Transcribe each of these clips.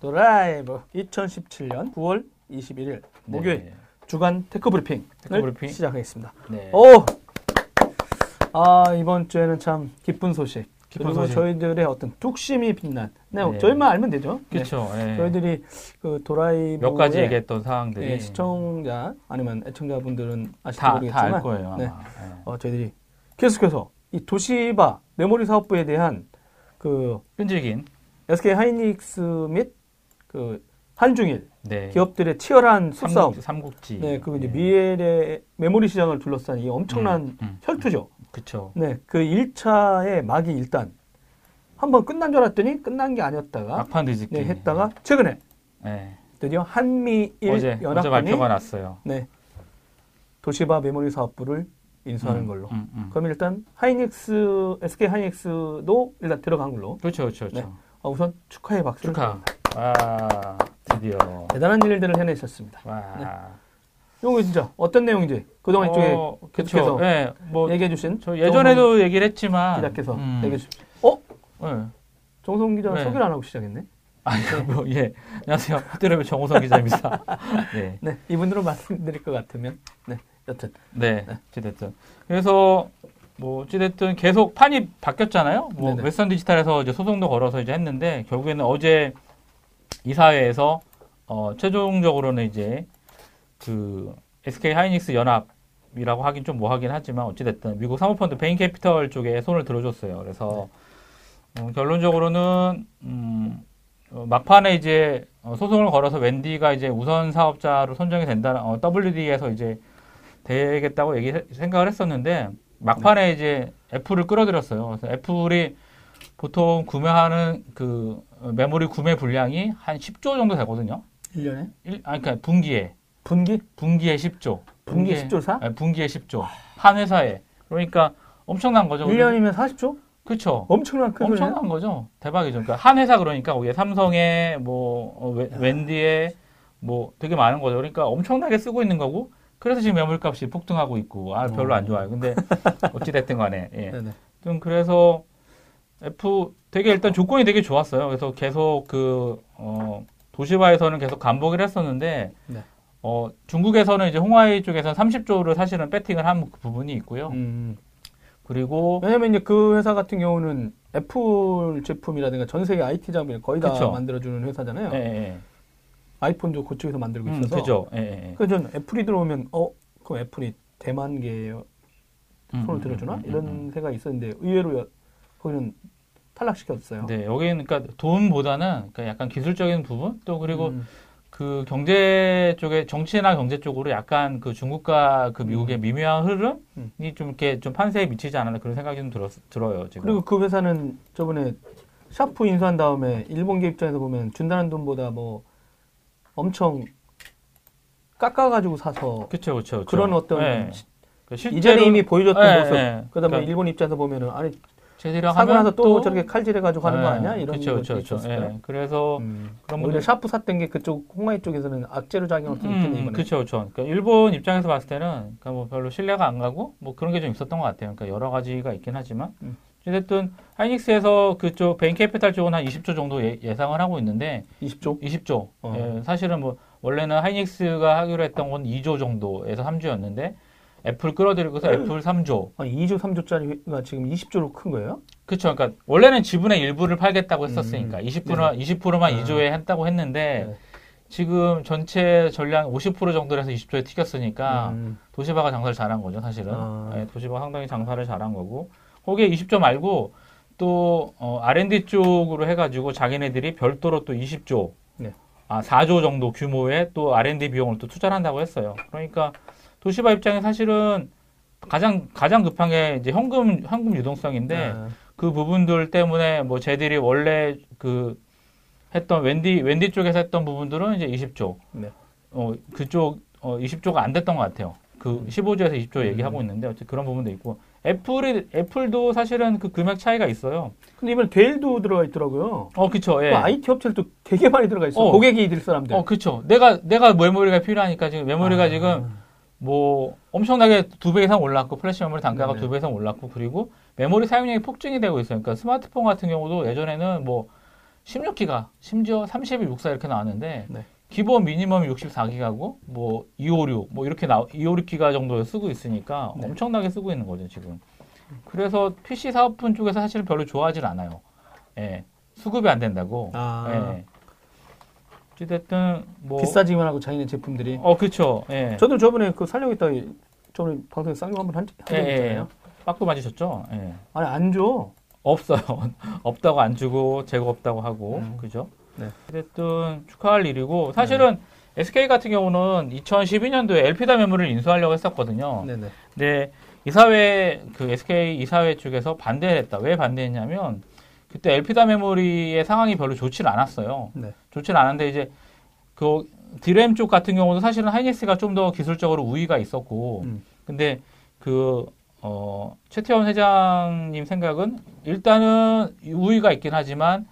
도라이브 2017년 9월 21일 목요일 네. 주간 tech 브리핑을 tech 브리핑. 시작하겠습니다. 네. 오! 아, 이번 주에는 참 기쁜 소식. 기쁜 그리고 소식. 저희들의 어떤 뚝심이 빛난. 네, 네. 저희만 알면 되죠. 네. 그렇죠. 예. 저희들이 그 도라이브 몇 가지 얘기했던 사항들이 예, 시청자 아니면 애청자분들은 아실지 다다 모르겠지만 알 거예요. 네. 예. 어, 저희들이 계속해서 이 도시바 메모리 사업부에 대한 그 끈질긴 SK 하이닉스 및 그 한중일 네. 기업들의 치열한 숲싸움. 삼국, 삼국 지. 네, 그 이제 미엘의 메모리 시장을 둘러싼 이 엄청난 음, 음. 혈투죠. 그렇죠. 네, 그 1차의 막이 일단 한번 끝난 줄 알았더니 끝난 게 아니었다가 막판 뒤집기. 네, 했다가 최근에 네. 드디어 한미일 어제 어제 연합군이 발표가 났어요. 네, 도시바 메모리 사업부를 인수하는 음, 걸로. 음, 음. 그럼 일단 하이닉스, SK 하이닉스도 일단 들어간 걸로. 그렇죠, 그렇죠, 그렇죠. 네. 아, 우선 축하의 박수를 축하. 와, 드디어. 대단한 일들을 해내셨습니다. 와. 이거 진짜 어떤 내용인지 그동안 이쪽에 어, 계속해서 그렇죠. 예, 뭐 얘기해 주신 저 예전에도 얘기를 했지만 기자께서 음, 얘기해 주십시오. 어? 예. 정성 기자 네. 소개를 안 하고 시작했네. 아니, 뭐, 예. 안녕하세요. 하드랩의 정호성 기자입니다. 네. 네, 이분으로 말씀드릴 것 같으면 네, 여튼 네. 어찌됐든. 그래서, 뭐, 어찌됐든 계속 판이 바뀌었잖아요. 뭐, 네네. 웨스턴 디지털에서 이제 소송도 걸어서 이제 했는데, 결국에는 어제 이사회에서, 어, 최종적으로는 이제, 그, SK 하이닉스 연합이라고 하긴 좀 뭐 하긴 하지만, 어찌됐든 미국 사모펀드 베인 캐피털 쪽에 손을 들어줬어요. 그래서, 어, 결론적으로는, 음, 어, 막판에 이제 어, 소송을 걸어서 wendy가 이제 우선 사업자로 선정이 된다, 어, WD에서 이제 되겠다고 얘기 생각을 했었는데 막판에 이제 애플을 끌어들였어요. 그래서 애플이 보통 구매하는 그 어, 메모리 구매 분량이 한 10조 정도 되거든요. 1년에 일, 아니, 그러니까 분기에 분기 분기에 10조. 분기 10조 사? 네, 분기에 10조. 한 회사에. 그러니까 엄청난 거죠. 1년이면 40조? 그렇죠. 엄청난 큰. 엄청난 거죠. 대박이죠. 그러니까 한 회사 그러니까 거기에 삼성에 뭐 어, 웨- 웬디에 뭐 되게 많은 거죠. 그러니까 엄청나게 쓰고 있는 거고 그래서 지금 매물값이 폭등하고 있고 아 별로 안 좋아요. 근데 어찌 됐든 간에 예. 네네. 좀 그래서 F 되게 일단 조건이 되게 좋았어요. 그래서 계속 그 어, 도시바에서는 계속 간보기를 했었는데 네. 어, 중국에서는 이제 홍화이 쪽에서 30조를 사실은 배팅을 한 부분이 있고요. 음. 그리고 왜냐면 이제 그 회사 같은 경우는 애플 제품이라든가 전 세계 IT 장비를 거의 다 그쵸. 만들어주는 회사잖아요. 예, 예. 아이폰도 그쪽에서 만들고 음, 있어서. 그죠. 예, 예. 그래서 전 애플이 들어오면 어 그럼 애플이 대만계에 음, 손을 음, 들어주나 음, 음, 이런 음. 생각이 있었는데 의외로 여- 거기는 탈락시켰어요. 네, 여기는 그러니까 돈보다는 그러니까 약간 기술적인 부분 또 그리고 음, 그 경제 쪽에 정치나 경제 쪽으로 약간 그 중국과 그 미국의 미묘한 흐름이 음. 좀 이렇게 좀 판세에 미치지 않았나 그런 생각이 좀 들었, 들어요 지금. 그리고 그 회사는 저번에 샤프 인수한 다음에 일본계 입장에서 보면 준다는 돈보다 뭐 엄청 깎아가지고 사서 그렇죠, 그렇죠. 그런 어떤 네. 그 이전에 이미 보여줬던 네, 모습. 네. 그다음에 그러니까 일본 입장에서 보면은 아니 사고 하면 나서 또, 저렇게 칼질해가지고 하는 거 네, 아니야? 이런 그렇죠, 그렇죠. 있었을까요? 예. 그래서 음. 그런 오히려 샤프 샀던 게 그쪽 홍하이 쪽에서는 악재로 작용할 수 음, 얘기네. 그렇죠, 그렇죠. 그러니까 일본 입장에서 봤을 때는 그러니까 뭐 별로 신뢰가 안 가고 뭐 그런 게 좀 있었던 것 같아요. 그러니까 여러 가지가 있긴 하지만 음. 어쨌든 하이닉스에서 그쪽 베인캐피탈 쪽은 한 20조 정도 예, 상을 하고 있는데 20조? 20조. 어. 예, 사실은 뭐 원래는 하이닉스가 하기로 했던 건 2조 정도에서 3조였는데 애플 끌어들이고서 애플 3조. 아니 2조 3조짜리가 지금 20조로 큰 거예요? 그렇죠. 그러니까 원래는 지분의 일부를 팔겠다고 했었으니까 음. 20%만 20%만 아. 2조에 했다고 했는데 네. 지금 전체 전량 50% 정도를 해서 20조에 튀겼으니까 음. 도시바가 장사를 잘한 거죠, 사실은. 아. 예, 도시바가 상당히 장사를 잘한 거고. 거기에 20조 말고 또 어, R&D 쪽으로 해가지고 자기네들이 별도로 또 20조, 네. 아 4조 정도 규모의 또 R&D 비용을 또 투자를 한다고 했어요. 그러니까 도시바 입장에 사실은 가장 가장 급한 게 이제 현금 현금 유동성인데 아, 그 부분들 때문에 뭐 쟤들이 원래 그 했던 웬디 웬디 쪽에서 했던 부분들은 이제 20조. 네. 어 그쪽 어 20조가 안 됐던 것 같아요. 그 15조에서 20조 얘기하고 있는데 어쨌든 그런 부분도 있고 애플이 애플도 사실은 그 금액 차이가 있어요. 근데 이번에 델도 들어가 있더라고요. 어 그쵸. 예. 그 IT 업체들도 되게 많이 들어가 있어. 어. 고객이 이들 사람들. 어 그쵸. 내가 내가 메모리가 필요하니까 지금 메모리가 아. 지금 뭐 엄청나게 두 배 이상 올랐고 플래시 메모리 단가가 네네. 두배 이상 올랐고 그리고 메모리 사용량이 폭증이 되고 있어요. 그러니까 스마트폰 같은 경우도 예전에는 뭐 16기가 심지어 32, 64 이렇게 나왔는데 네. 기본 미니멈 64기가고 뭐 256, 뭐 이렇게 나 256기가 정도 쓰고 있으니까 네. 엄청나게 쓰고 있는 거죠 지금. 그래서 PC 사업분 쪽에서 사실은 별로 좋아하진 않아요. 예, 수급이 안 된다고. 아, 예. 어찌됐든 뭐 비싸지만 하고 자기네 제품들이. 어 그렇죠. 예. 저도 저번에 그 살려고 했다 저번에 방송에 쌍용 한번 한 예, 적이 예, 있잖아요. 빠꾸 맞으셨죠? 예. 아니 안 줘. 없어요. 없다고 안 주고 재고 없다고 하고 음. 그죠? 네. 어쨌든 축하할 일이고 사실은 SK 같은 경우는 2012년도에 LP다 메모를 인수하려고 했었거든요. 네네. 근데 이사회 그 SK 이사회 쪽에서 반대했다. 왜 반대했냐면 그때 LP다 메모리의 상황이 별로 좋질 않았어요. 네. 좋질 않은데 이제 그 디램 쪽 같은 경우도 사실은 하이닉스가 좀 더 기술적으로 우위가 있었고 음. 근데 그 어, 최태원 회장님 생각은 일단은 우위가 있긴 하지만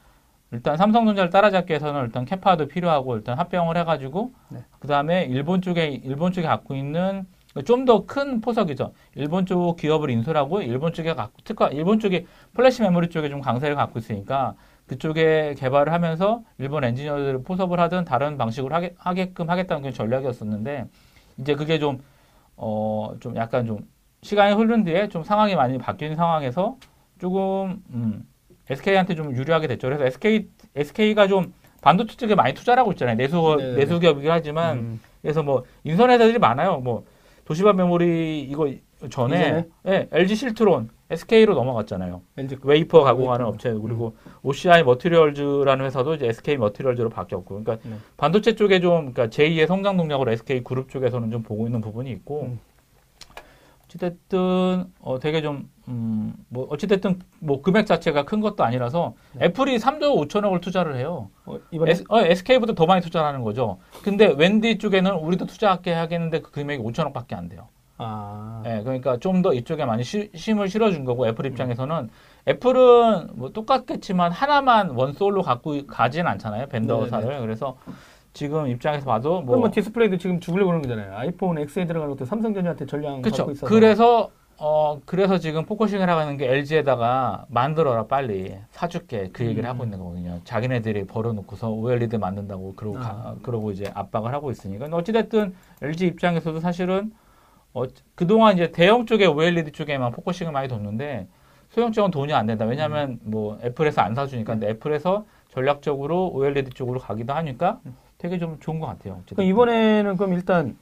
일단 삼성전자를 따라잡기 위해서는 일단 capa도 필요하고 일단 합병을 해가지고 네. 그 다음에 일본 쪽에 일본 쪽에 갖고 있는 좀 더 큰 포석이죠. 일본 쪽 기업을 인수하고 일본 쪽에 갖고 특화 일본 쪽에 플래시 메모리 쪽에 좀 강세를 갖고 있으니까 그쪽에 개발을 하면서 일본 엔지니어들을 포섭을 하든 다른 방식으로 하게, 하게끔 하겠다는 게 전략이었었는데 이제 그게 좀 어, 좀 약간 좀 시간이 흐른 뒤에 좀 상황이 많이 바뀐 상황에서 조금 음, SK한테 좀 유리하게 됐죠. 그래서 SK SK가 좀 반도체 쪽에 많이 투자를 하고 있잖아요. 내수 네네네. 내수 기업이긴 하지만 음. 그래서 뭐 인수한 회사들이 많아요. 뭐 도시바 메모리 이거 전에? 예, LG 실트론 SK로 넘어갔잖아요. LG 웨이퍼 가공하는. 업체 그리고 OCI 머티리얼즈라는 회사도 이제 SK 머티리얼즈로 바뀌었고 그러니까 네. 반도체 쪽에 좀 그러니까 제2의 성장 동력으로 SK 그룹 쪽에서는 좀 보고 있는 부분이 있고 음. 어찌됐든 어 되게 좀 음 뭐 어찌됐든 뭐 금액 자체가 큰 것도 아니라서 네. 애플이 3조 5천억을 투자를 해요. 어, 이번에 S, 어, SK보다 더 많이 투자하는 거죠. 근데 웬디 쪽에는 우리도 투자하게 하겠는데 그 금액이 5천억밖에 안 돼요. 아 예, 그러니까 좀 더 이쪽에 많이 시- 힘을 실어준 거고 애플 입장에서는 애플은 뭐 똑같겠지만 하나만 one source로 갖고 가지는 않잖아요 vendor사를 네네. 그래서 지금 입장에서 봐도 뭐 뭐 디스플레이도 지금 죽으려고 그러는 거잖아요. 아이폰 X에 들어가는 것도 삼성전자한테 전량 그렇죠. 받고 있어서. 그래서 어 그래서 지금 focusing을 하는 게 LG에다가 만들어라 빨리 사줄게 그 얘기를 음. 하고 있는 거거든요. 자기네들이 벌어놓고서 OLED 만든다고 그러고 가- 아. 그러고 이제 압박을 하고 있으니까 어찌됐든 LG 입장에서도 사실은 어 그동안 이제 대형 쪽에 OLED 쪽에만 focusing을 많이 뒀는데 소형 쪽은 돈이 안 된다. 왜냐하면 음. 뭐 애플에서 안 사주니까 근데 애플에서 전략적으로 OLED 쪽으로 가기도 하니까 되게 좀 좋은 것 같아요. 그럼 이번에는 그럼 일단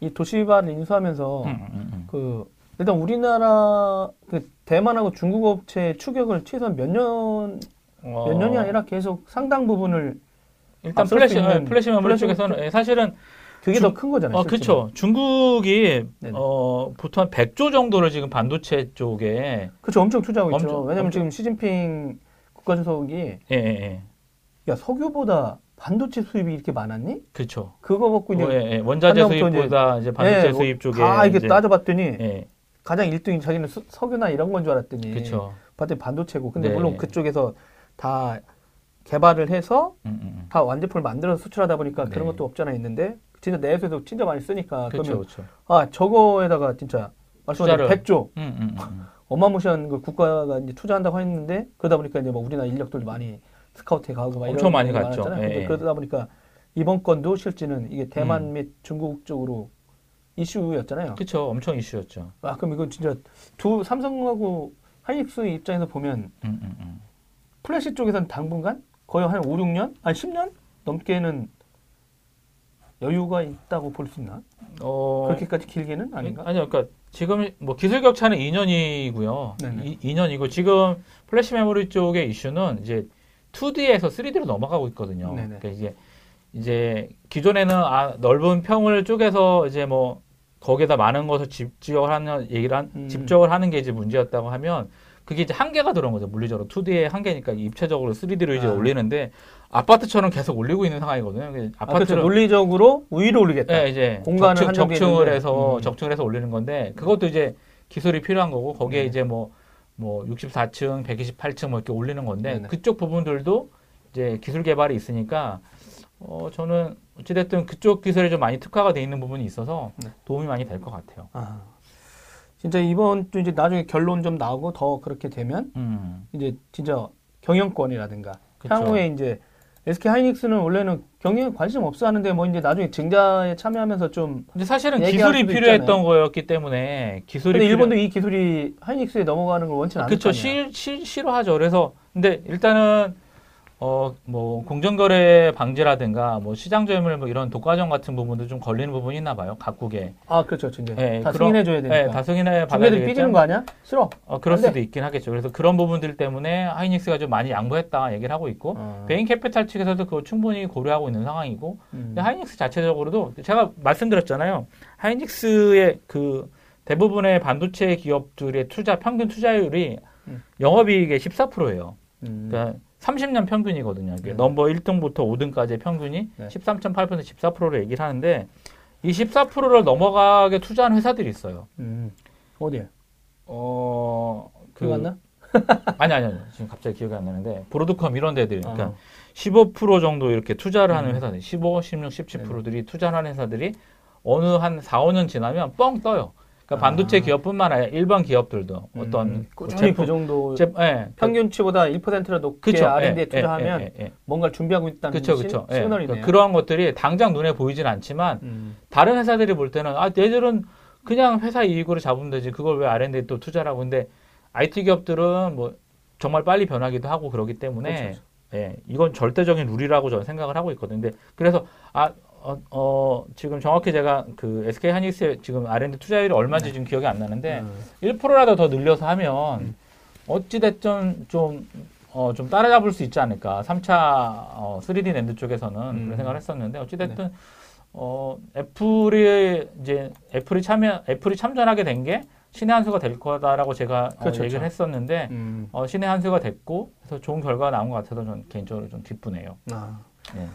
이 도시바를 인수하면서 음, 음, 음. 그 일단 우리나라 그 대만하고 중국 업체 추격을 최소한 몇년몇 어, 년이 아니라 계속 상당 부분을 일단 플래시 수 있는 플래시 쪽에서는 예, 사실은 그게 중- 더큰 거잖아요. 어. 그렇죠. 중국이 네네. 어 보통 한 100조 정도를 지금 반도체 쪽에 그렇죠. 엄청 투자하고 있죠. 엄청- 왜냐면 엄청- 지금 시진핑 국가주석이 예, 예, 예. 야 석유보다 반도체 수입이 이렇게 많았니? 그렇죠. 그거 갖고 이제 어, 예, 예. 원자재 수입보다 이제 반도체 예, 뭐 수입 쪽에 다 이게 이제- 따져봤더니 예, 가장 1등이 자기는 수- 석유나 이런 건 줄 알았더니 그렇죠. 봤더니 반도체고. 근데 네. 물론 그쪽에서 다 개발을 해서 음, 음. 다 완제품을 만들어서 수출하다 보니까 그런 네. 것도 없잖아 있는데 진짜 내수에서 진짜 많이 쓰니까 그렇죠, 그러면 그렇죠. 아 저거에다가 진짜 말씀하신 투자를- 100조 음, 음, 음. 어마무시한 그 국가가 이제 투자한다고 했는데 그러다 보니까 이제 뭐 우리나라 인력들도 많이 스카우트에 가고 막 엄청 이런 많이 거 갔죠. 예, 예. 그러다 보니까 이번 건도 실제는 이게 대만 음. 및 중국 쪽으로 이슈였잖아요. 그렇죠. 엄청 이슈였죠. 아 그럼 이건 진짜 두 삼성하고 하이닉스 입장에서 보면 음, 음, 음. 플래시 쪽에서는 당분간 거의 한 5, 6년? 아니 10년 넘게는 여유가 있다고 볼 수 있나? 어, 그렇게까지 길게는 아닌가? 아니요, 그러니까 지금 뭐 기술 격차는 2년이고요. 네네. 2, 년이고 지금 플래시 메모리 쪽의 이슈는 이제 2D에서 3D로 넘어가고 있거든요. 네네. 그러니까 이제 이제 기존에는 아, 넓은 평을 쪼개서 이제 뭐 거기에다 많은 것을 집적을 하는 얘기를 한, 음. 집적을 하는 게 이제 문제였다고 하면 그게 이제 한계가 들어온 거죠. 물리적으로 2D의 한계니까 입체적으로 3D로 이제 아. 올리는데 아파트처럼 계속 올리고 있는 상황이거든요. 아, 그렇죠. 아파트를 논리적으로 우위로 올리겠다. 네, 이제 공간은 적층, 적층을. 해서 음. 적층을 해서 올리는 건데 그것도 이제 기술이 필요한 거고 거기에 네. 이제 뭐뭐 64층, 128층 뭐 이렇게 올리는 건데 네네. 그쪽 부분들도 이제 기술 개발이 있으니까 어 저는 어찌됐든 그쪽 기술에 좀 많이 특화가 돼 있는 부분이 있어서 네. 도움이 많이 될 것 같아요. 아, 진짜 이번 또 이제 나중에 결론 좀 나오고 더 그렇게 되면 음, 이제 진짜 경영권이라든가 그쵸. 향후에 이제 SK 하이닉스는 원래는 경영에 관심 없어 하는데 뭐 이제 나중에 증자에 참여하면서 좀 근데 사실은 기술이 필요했던 있잖아요. 거였기 때문에 기술이 근데 필요- 일본도 이 기술이 하이닉스에 넘어가는 걸 원치 그쵸 거 시, 시, 싫어하죠. 그래서 근데 일단은 어 뭐 공정거래 방지라든가 뭐 시장 점유율 뭐 이런 독과점 같은 부분도 좀 걸리는 부분이 있나 봐요. 각국에. 아 그렇죠, 이제 예, 다 그런- 승인해줘야 되니까. 네, 다 승인해 받아야 되겠죠. 삐지는 거 아니야? 싫어. 어, 그럴. 수도 있긴 하겠죠. 그래서 그런 부분들 때문에 하이닉스가 좀 많이 양보했다 얘기를 하고 있고 어. 베인 캐피탈 측에서도 그거 충분히 고려하고 있는 상황이고 음. 근데 하이닉스 자체적으로도 제가 말씀드렸잖아요. 하이닉스의 그 대부분의 반도체 기업들의 투자 평균 투자율이 음. 영업이익의 14%예요. 음. 그러니까 30년 평균이거든요. 이게 네. 넘버 1등부터 5등까지의 평균이 네. 13.8% 14%로 얘기를 하는데 이 14%를 넘어가게 투자한 회사들이 있어요. 음. 어디에? 어, 그 기억 안 나? 아니 아니 아니. 지금 갑자기 기억이 안 나는데 브로드컴 이런 데들 그러니까 어. 15% 정도 이렇게 투자를 하는 음. 회사들, 15, 16, 17%들이 투자를 하는 회사들이 어느 한 4, 5년 지나면 뻥 떠요. 그러니까 아. 반도체 기업뿐만 아니라 일반 기업들도 어떤 음. 뭐 꾸준히 그 제품, 정도 제, 예, 평균치보다 1%라 높게 그쵸, R&D에 예, 투자하면 예, 예, 예. 뭔가를 준비하고 있다는 그쵸, 시- 그쵸. 예. 시그널이네요. 그러니까 그러한 것들이 당장 눈에 보이진 않지만 음. 다른 회사들이 볼 때는 아 얘들은 그냥 회사 이익으로 잡으면 되지 그걸 왜 R&D에 또 투자를 하고 근데 IT 기업들은 뭐 정말 빨리 변하기도 하고 그러기 때문에 그렇죠. 예, 이건 절대적인 룰이라고 저는 생각을 하고 있거든요. 근데 그래서 아, 어, 어, 지금 정확히 제가 그 SK 하이닉스의 지금 R&D 투자율이 얼마인지 지금 기억이 안 나는데 음. 1%라도 더 늘려서 하면 음. 어찌 됐든 좀, 어, 좀 따라잡을 수 있지 않을까. 3차, 어, 3D 랜드 쪽에서는 음. 그런 생각을 했었는데 어찌 됐든 어, 애플이 이제 애플이 참여, 애플이 참전하게 된 게 신의 한 수가 될 거다라고 제가 어, 그렇죠, 얘기를 그렇죠. 했었는데 음. 어, 신의 한 수가 됐고 그래서 좋은 결과가 나온 것 같아서 저는 개인적으로 좀 기쁘네요. 아. 예.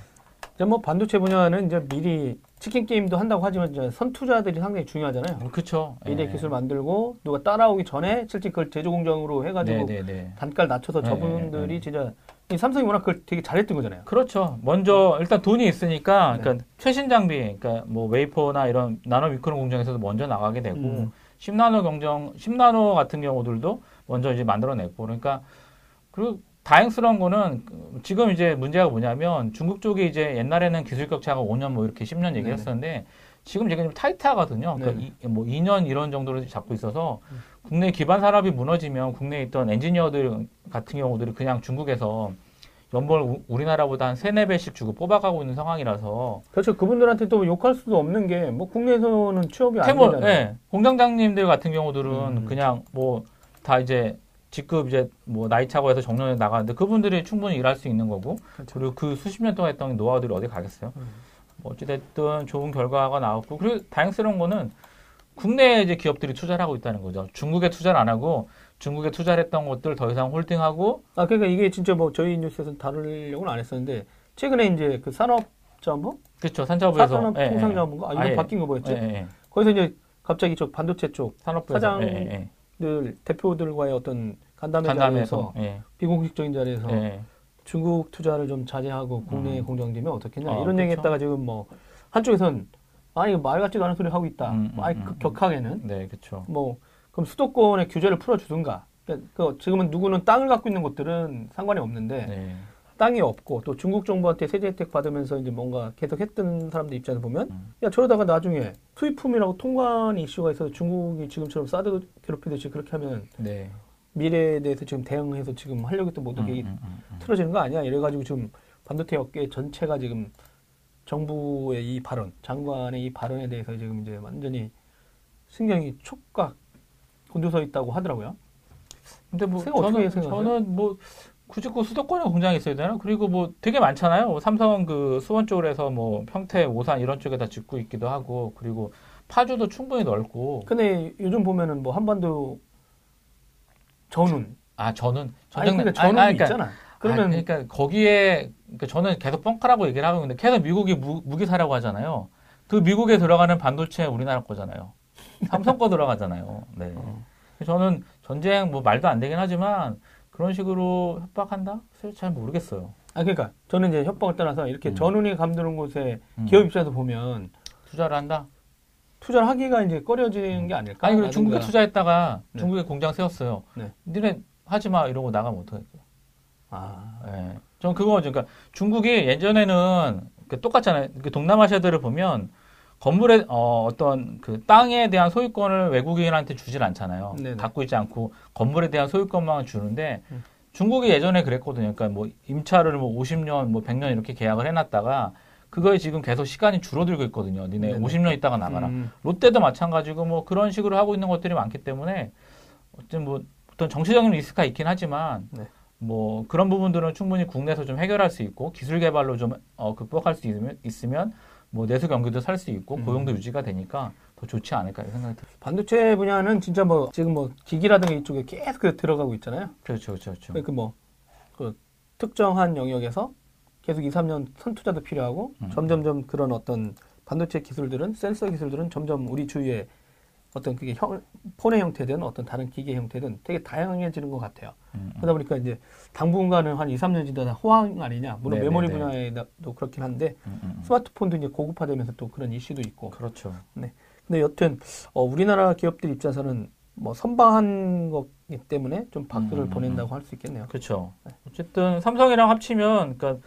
이제 뭐 반도체 분야는 이제 미리 치킨 게임도 한다고 하지만 이제 선투자들이 상당히 중요하잖아요. 그렇죠. 미래 기술 만들고 누가 따라오기 전에 실제 그걸 제조 공정으로 해가지고 네 네 네. 단가를 낮춰서 네, 저분들이 네, 네. 진짜 이 삼성이 워낙 그걸 되게 잘했던 거잖아요. 그렇죠. 먼저 일단 돈이 있으니까 네. 그러니까 최신 장비, 그러니까 뭐 웨이퍼나 이런 나노 미크론 공정에서도 먼저 나가게 되고 음. 10나노 경정, 10나노 같은 경우들도 먼저 이제 만들어냈고 그러니까 그리고 다행스러운 거는 그 지금 이제 문제가 뭐냐면 중국 쪽이 이제 옛날에는 기술 격차가 5년 뭐 이렇게 10년 네네. 얘기했었는데 지금 되게 좀 타이트하거든요. 그러니까 네네. 이, 뭐 2년 이런 정도로 잡고 있어서 국내 기반 산업이 무너지면 국내에 있던 엔지니어들 같은 경우들이 그냥 중국에서 연봉을 우- 우리나라보다 한 3, 4배씩 주고 뽑아가고 있는 상황이라서 그렇죠. 그분들한테 또 욕할 수도 없는 게 뭐 국내에서는 취업이 안 되잖아요. 예, 공장장님들 같은 경우들은 음. 그냥 뭐 다 이제 직급 이제 뭐 나이 차고 해서 정년에 나가는데 그분들이 충분히 일할 수 있는 거고 그렇죠. 그리고 그 수십 년 동안 했던 노하우들이 어디 가겠어요? 음. 뭐 어찌됐든 좋은 결과가 나왔고 그리고 다행스러운 거는 국내에 이제 기업들이 투자를 하고 있다는 거죠. 중국에 투자를 안 하고 중국에 투자를 했던 것들 더 이상 홀딩하고 아 그러니까 이게 진짜 뭐 저희 뉴스에서 다루려고는 안 했었는데 최근에 이제 그 산업자원부, 그렇죠 산자부에서 산업통상자원부가 아 이거 아예. 바뀐 거 뭐였지? 예, 예, 예. 거기서 이제 갑자기 저 반도체 쪽 산업부에서 사장 늘 대표들과의 어떤 간담회 간담회에서 예, 비공식적인 자리에서 예. 중국 투자를 좀 자제하고 국내에 음. 공정되면 어떻겠냐 아, 이런 그렇죠. 얘기했다가 지금 뭐 한쪽에선 아니 말 같지도 않은 소리 하고 있다. 음, 뭐 아니 음, 그 음. 격하게는 네, 그렇죠. 뭐 그럼 수도권의 규제를 풀어주든가. 그러니까 그 지금은 누구는 땅을 갖고 있는 곳들은 상관이 없는데 네. 땅이 없고 또 중국 정부한테 세제 혜택 받으면서 이제 뭔가 계속 했던 사람들 입장에서 보면 음. 야 저러다가 나중에 수입품이라고 통관 이슈가 있어서 중국이 지금처럼 사드 괴롭히듯이 그렇게 하면 네. 미래에 대해서 지금 대응해서 지금 하려고 했던 모든 음, 게 음, 음, 음. 틀어지는 거 아니야? 이래가지고 지금 반도체 업계 전체가 지금 정부의 이 발언, 장관의 이 발언에 대해서 지금 이제 완전히 신경이 촉각 곤두서 있다고 하더라고요. 근데 뭐 저는? 저는 뭐 굳이 그 수도권에 공장이 있어야 되나? 그리고 뭐 되게 많잖아요. 뭐 삼성은 그 수원 해서 뭐 평택, 오산 이런 쪽에다 짓고 있기도 하고 그리고 파주도 충분히 넓고 근데 요즘 보면은 뭐 한반도 전운, 아 아니 전쟁 그러니까 전운이 아니, 그러니까, 있잖아. 그러면 아니, 그러니까 거기에 그러니까 저는 계속 뻥카라고 얘기를 하고 있는데 계속 미국이 무, 무기 사라고 하잖아요. 그 미국에 들어가는 반도체 우리나라 거잖아요. 삼성 거 들어가잖아요. 네. 어. 저는 전쟁 뭐 말도 안 되긴 하지만 그런 식으로 협박한다? 글쎄요, 잘 모르겠어요. 아 그러니까 저는 이제 협박을 떠나서 이렇게 음. 전운이 감도는 곳에 음. 기업 입장에서 보면 투자를 한다? 투자를 하기가 이제 꺼려지는 게 아닐까? 아니 그리고 중국에. 투자했다가 네. 중국에 공장 세웠어요. 네. 니네 하지 마 이러고 나가면 어떡할까요? 아, 예. 전 그거죠. 그러니까 중국이 예전에는 그 똑같잖아요. 그 동남아시아들을 보면 건물에 어, 어떤 그 땅에 대한 소유권을 외국인한테 주질 않잖아요. 네네. 갖고 있지 않고 건물에 대한 소유권만 주는데 음. 중국이 예전에 그랬거든요. 그러니까 뭐 임차를 뭐 50년, 뭐 100년 이렇게 계약을 해놨다가 그거에 지금 계속 시간이 줄어들고 있거든요. 니네 네네. 50년 있다가 나가라. 음, 롯데도 마찬가지고 뭐 그런 식으로 하고 있는 것들이 많기 때문에 어쨌든 뭐 어떤 정치적인 리스크가 있긴 하지만 네. 뭐 그런 부분들은 충분히 국내에서 좀 해결할 수 있고 기술 개발로 좀 어, 극복할 수 있으면, 있으면 뭐 내수 경기도 살 수 있고 음. 고용도 유지가 되니까 더 좋지 않을까 이런 생각이 들어요. 반도체 분야는 진짜 뭐 지금 뭐 기기라든가 이쪽에 계속 그 들어가고 있잖아요. 그렇죠, 그렇죠, 그렇죠. 그러니까 뭐 그 특정한 영역에서 계속 2, 3년 선투자도 필요하고 음. 점점점 그런 어떤 반도체 기술들은 센서 기술들은 점점 우리 주위에 어떤 그게 형, 폰의 형태든 어떤 다른 기계 형태든 되게 다양해지는 것 같아요. 음, 음. 그러다 보니까 이제 당분간은 한 2, 3년 지나다 호황 아니냐. 물론 네네네. 메모리 분야에도 그렇긴 한데 음, 음, 음. 스마트폰도 이제 고급화되면서 또 그런 이슈도 있고. 그렇죠. 근데 여튼 어, 우리나라 기업들 입장에서는 뭐 선방한 거기 때문에 좀 박수를 음, 보낸다고 할 수 있겠네요. 그렇죠. 어쨌든 삼성이랑 합치면 그러니까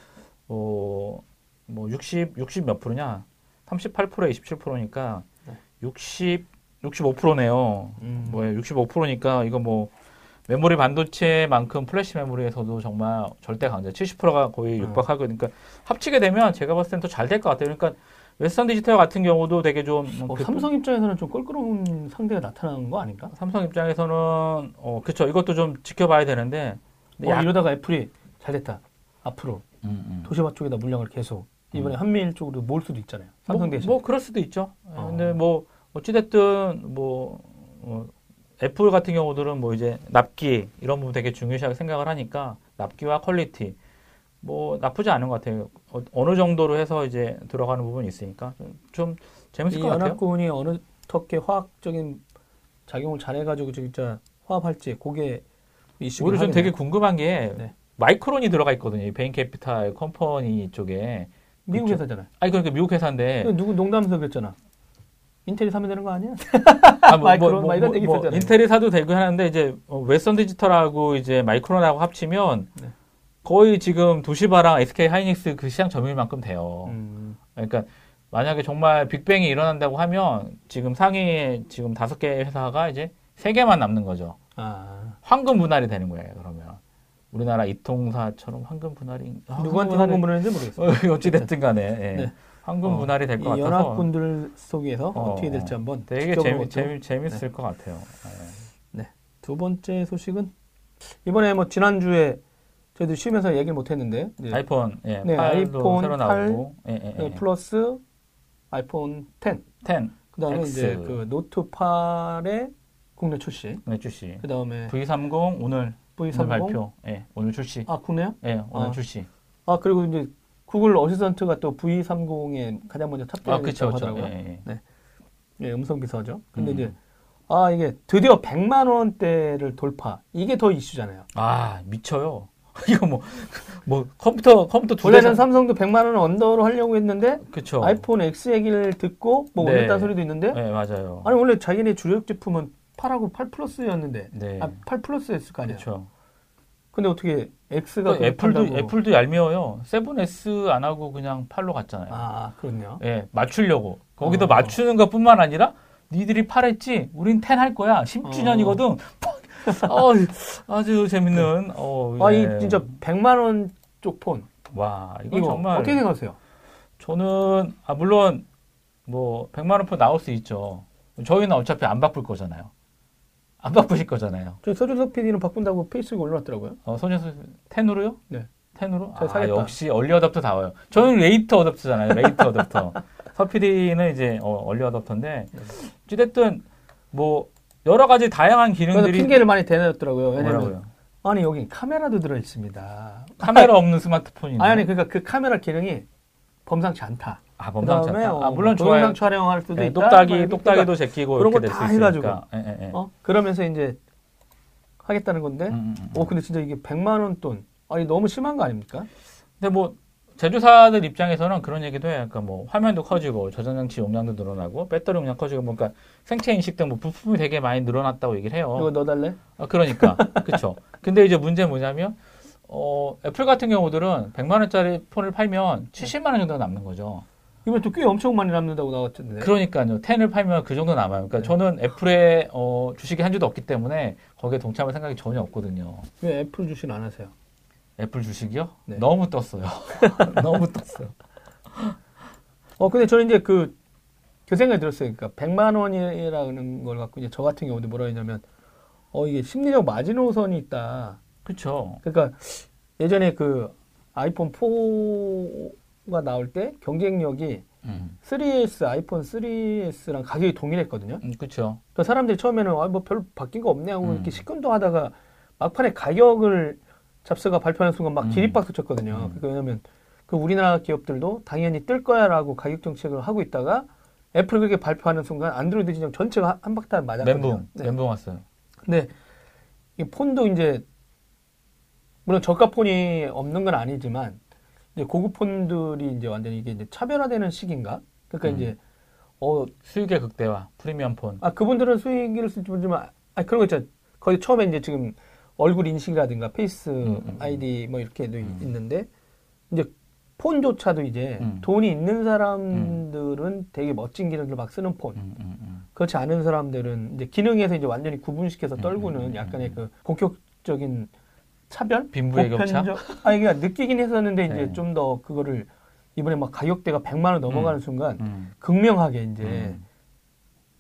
뭐, 뭐 60, 60 몇 프로냐? 38%에 27%니까 네. 60, 65%네요. 음. 뭐예요? 65%니까 이거 뭐 메모리 반도체만큼 플래시 메모리에서도 정말 절대 강자 70%가 거의 어. 육박하고 그러니까 합치게 되면 제가 봤을 땐 더 잘 될 것 같아요. 그러니까 웨스턴 디지털 같은 경우도 되게 좀 어, 그 삼성 입장에서는 좀 껄끄러운 상대가 나타나는 거 아닌가? 삼성 입장에서는 어 그쵸 이것도 좀 지켜봐야 되는데 어, 약- 이러다가 애플이 잘 됐다. 앞으로 음, 음. 도시바 쪽에다 물량을 계속 이번에 한미일 쪽으로 몰 수도 있잖아요. 삼성 뭐, 대신. 뭐 그럴 수도 있죠. 어. 근데 뭐 어찌됐든 뭐 어, 애플 같은 경우들은 뭐 이제 납기 이런 부분 되게 중요시하게 생각을 하니까 납기와 quality 뭐 나쁘지 않은 것 같아요. 어, 느 정도로 해서 이제 들어가는 부분이 있으니까 좀, 좀 재밌을 이것 같아요. 연합군이 어느 어떻게 화학적인 작용을 잘 해가지고 진짜 화합할지 그게 이슈가 오히려 좀 되게 궁금한 게 네. 마이크론이 들어가 있거든요. 이 베인 캐피탈 company 쪽에. 미국 그쵸. 회사잖아요. 아니 그러니까 미국 회사인데 누구 농담해서 그랬잖아. 인텔이 사면 되는 거 아니야? 아, 뭐, 마이크론 뭐, 막 이런 뭐, 얘기 뭐 있었잖아요. 인텔이 사도 되고 하는데 이제 어, 웨스턴 디지털하고 이제 마이크론하고 합치면 네. 거의 지금 도시바랑 SK 하이닉스 그 시장 점유율만큼 돼요. 음, 그러니까 만약에 정말 빅뱅이 일어난다고 하면 지금 상위 지금 다섯 개 회사가 이제 세 개만 남는 거죠. 아 황금 분할이 되는 거예요. 그러면 우리나라 이통사처럼 황금 분할이 아, 누구한테 황금 황금 보내는지 모르겠어. 분할이- 어, 어찌 됐든 간에 예. 네. 황금 어, 분할이 될것이 같아서 연합군들 속에서 어, 어, 떻게 어. 될지 한번 되게 재미. 재미, 재밌을 것 같아요. 예. 두 번째 소식은 이번에 뭐 지난주에 저희도 쉬면서 얘기를 못했는데 아이폰 예, 네, 8도 아이폰 새로 8, 나오고 예, 예, 예. 네, 플러스 아이폰 10 10 그다음에 X. 이제 그 노트 8의 국내 출시 네, 출시 그다음에 V30 오늘 오늘 V30 발표 예, 오늘 출시 아 국내요? 예, 오늘 아. 출시 아 그리고 이제 구글 어시스턴트가 또 V30에 가장 먼저 아 그쵸 있다고 그쵸 하더라고요. 예, 예. 예, 음성 비서죠. 근데 음. 이제 아 이게 드디어 100만 원대를 돌파. 이게 더 이슈잖아요. 아 미쳐요 이거 뭐 뭐 컴퓨터 컴퓨터 두 원래는 대 삼성도 100만 원 언더로 하려고 했는데 그쵸 아이폰 X 얘기를 듣고 뭐 네. 올렸다는 소리도 있는데 네 맞아요 아니 원래 자기네 주력 제품은 8하고 8 플러스였는데 네 아, 8 플러스였을 거 아니야. 그렇죠 근데 어떻게 X가 그 애플도 애플도 얄미워요 7S 안 하고 그냥 8로 갔잖아요 아 그렇네요. 예 맞추려고 거기도 어. 맞추는 것뿐만 아니라 니들이 8 했지 우린 10 할 거야 10주년이거든 어, 아주 재밌는 어, 아 예. 이 진짜 100만 원짜리 폰. 와 이거, 이거 정말 어떻게 생각하세요? 저는 아 물론 뭐 100만 원 폰 나올 수 있죠. 저희는 어차피 안 바꿀 거잖아요. 안 바꾸실 거잖아요. 저 서준석 PD는 바꾼다고 페이스북에 올라왔더라고요. 어, 소녀수 10으로요? 네. 10으로? 저 아, 사겠다. 역시 early adopter다워요. 저는 late adopter잖아요. late adopter. 서PD는 이제 어, early adopter인데 네. 어찌됐든 뭐 여러 가지 다양한 기능들이 핑계를 많이 대놨더라고요. 왜냐면 뭐라고요? 아니 여기 카메라도 들어 있습니다. 카메라 없는 스마트폰이 아니, 아니 그러니까 그 카메라 기능이 범상치 않다. 아, 범상치 않다. 아, 어, 물론 동영상 좋아요. 촬영할 수도 예, 있다. 똑딱이 막 똑딱이도 제끼고 그런 이렇게 거다 될수 해가지고. 있으니까. 예, 예, 예. 어 그러면서 이제 하겠다는 건데. 음, 음, 음. 어 근데 진짜 이게 100만 원 돈. 아니 너무 심한 거 아닙니까? 근데 뭐 제조사들 입장에서는 그런 얘기도 해요. 그러니까 뭐 화면도 커지고 저장 장치 용량도 늘어나고 배터리 용량 커지고 뭔가 생체 인식 등 뭐 부품이 되게 많이 늘어났다고 얘기를 해요. 이거 넣어달래? 아, 그러니까 그렇죠. 근데 이제 문제 는 뭐냐면 어, 애플 같은 경우들은 100만 원짜리 폰을 팔면 70만 원 정도 남는 거죠. 이번에 또 꽤 엄청 많이 남는다고 나왔던데. 그러니까요. 10을 팔면 그 정도 남아요. 그러니까 네. 저는 애플에 어, 주식이 한 주도 없기 때문에 거기에 동참할 생각이 전혀 없거든요. 왜 애플 주식 안 하세요? 애플 주식이요? 네. 너무 떴어요. 너무 떴어요. 어, 근데 저는 이제 그, 그 생각이 들었어요. 그러니까 100만 원이라는 걸 갖고 이제 저 같은 경우도 뭐라 했냐면, 어, 이게 심리적 마지노선이 있다. 그렇죠. 그러니까 예전에 그 아이폰 4 가 나올 때 경쟁력이 음, 3S, 아이폰 3S랑 가격이 동일했거든요. 음, 그렇죠. 그 사람들이 처음에는 아, 뭐 별로 바뀐 거 없네 하고 음. 이렇게 시큰둥하다가 막판에 가격을 잡스가 발표하는 순간 막 음. 기립박수 쳤거든요. 음. 그러니까 왜냐면 그 우리나라 기업들도 당연히 뜰 거야라고 가격 정책을 하고 있다가 애플 그렇게 발표하는 순간 안드로이드 진영 전체가 한- 한 박탈 맞았거든요. 멘붕, 네. 멘붕 왔어요. 근데 이 폰도 이제 물론 저가 폰이 없는 건 아니지만 이제 고급 폰들이 이제 완전히 이게 이제 차별화되는 시기인가? 그러니까 음. 이제 어 수익의 극대화, 프리미엄 폰. 아, 그분들은 수익을 쓸지 모르지만, 아, 그런 거 있잖아요. 거의 처음에 이제 지금 얼굴 인식이라든가 Face 음, 음, 아이디 뭐 이렇게도 음. 있는데, 이제 폰조차도 이제 음. 돈이 있는 사람들은 되게 멋진 기능을 막 쓰는 폰. 음, 음, 음. 그렇지 않은 사람들은 이제 기능에서 이제 완전히 구분시켜서 음, 떨구는 음, 음, 약간의 음. 그 본격적인 차별? 빈부의 격차? 보편적? 아니, 그러니까 느끼긴 했었는데 이제 네. 좀더 그거를 이번에 막 가격대가 100만 원 넘어가는 순간 음, 극명하게 이제 음.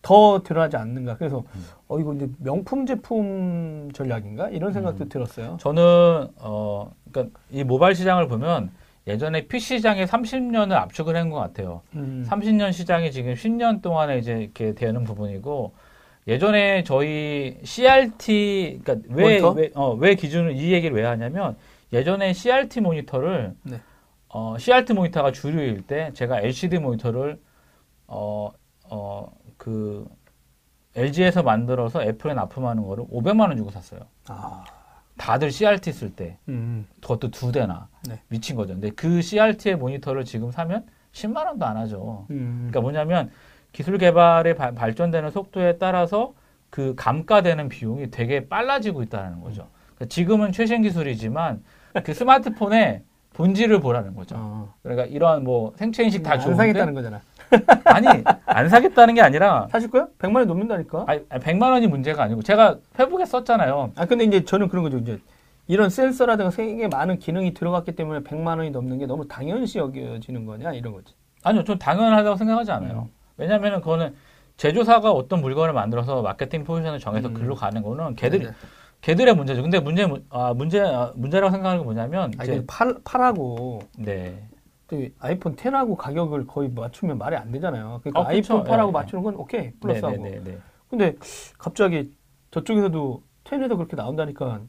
더 드러나지 않는가. 그래서 음. 어 이거 이제 명품 제품 전략인가 이런 생각도 음. 들었어요. 저는 어, 그러니까 이 모바일 시장을 보면 예전에 PC 시장에 30년을 압축을 한 것 같아요. 음. 30년 시장이 지금 10년 동안에 이제 이렇게 되는 부분이고 예전에 저희 CRT 그러니까 왜? 왜, 어, 왜 기준을 이 얘기를 왜 하냐면 예전에 CRT 모니터를 네. 어, CRT 모니터가 주류일 때 제가 LCD 모니터를 어, 어, 그 LG에서 만들어서 애플에 납품하는 거를 500만 원 주고 샀어요. 아, 다들 CRT 쓸 때. 음. 그것도 두 대나 네. 미친 거죠. 근데 그 CRT의 모니터를 지금 사면 10만 원도 안 하죠. 음. 그러니까 뭐냐면 기술 개발의 발- 발전되는 속도에 따라서 그 감가되는 비용이 되게 빨라지고 있다는 거죠. 그러니까 지금은 최신 기술이지만 그 스마트폰의 본질을 보라는 거죠. 어. 그러니까 이러한 뭐 생체 인식 다안 좋은데 사겠다는 거잖아. 아니 안 사겠다는 게 아니라 사실 거야? 100만 원 넘는다니까. 아니, 100만 원이 문제가 아니고 제가 페북에 썼잖아요. 아 근데 이제 저는 그런 거죠. 이제 이런 센서라든가 세계 많은 기능이 들어갔기 때문에 100만 원이 넘는 게 너무 당연시 여겨지는 거냐 이런 거지. 아니요, 전 당연하다고 생각하지 않아요. 왜냐하면 그거는 제조사가 어떤 물건을 만들어서 마케팅 포지션을 정해서 음. 글로 가는 거는 걔들이 네. 걔들의 문제죠. 근데 문제 아 문제 아, 문제라고 생각하는 게 뭐냐면 아, 이제 팔 팔하고 네또 아이폰 10하고 가격을 거의 맞추면 말이 안 되잖아요. 그러니까 어, 그쵸. 아이폰 8하고 예, 맞추는 건 오케이 플러스하고. 네네네. 근데 갑자기 저쪽에서도 10에서 그렇게 나온다니까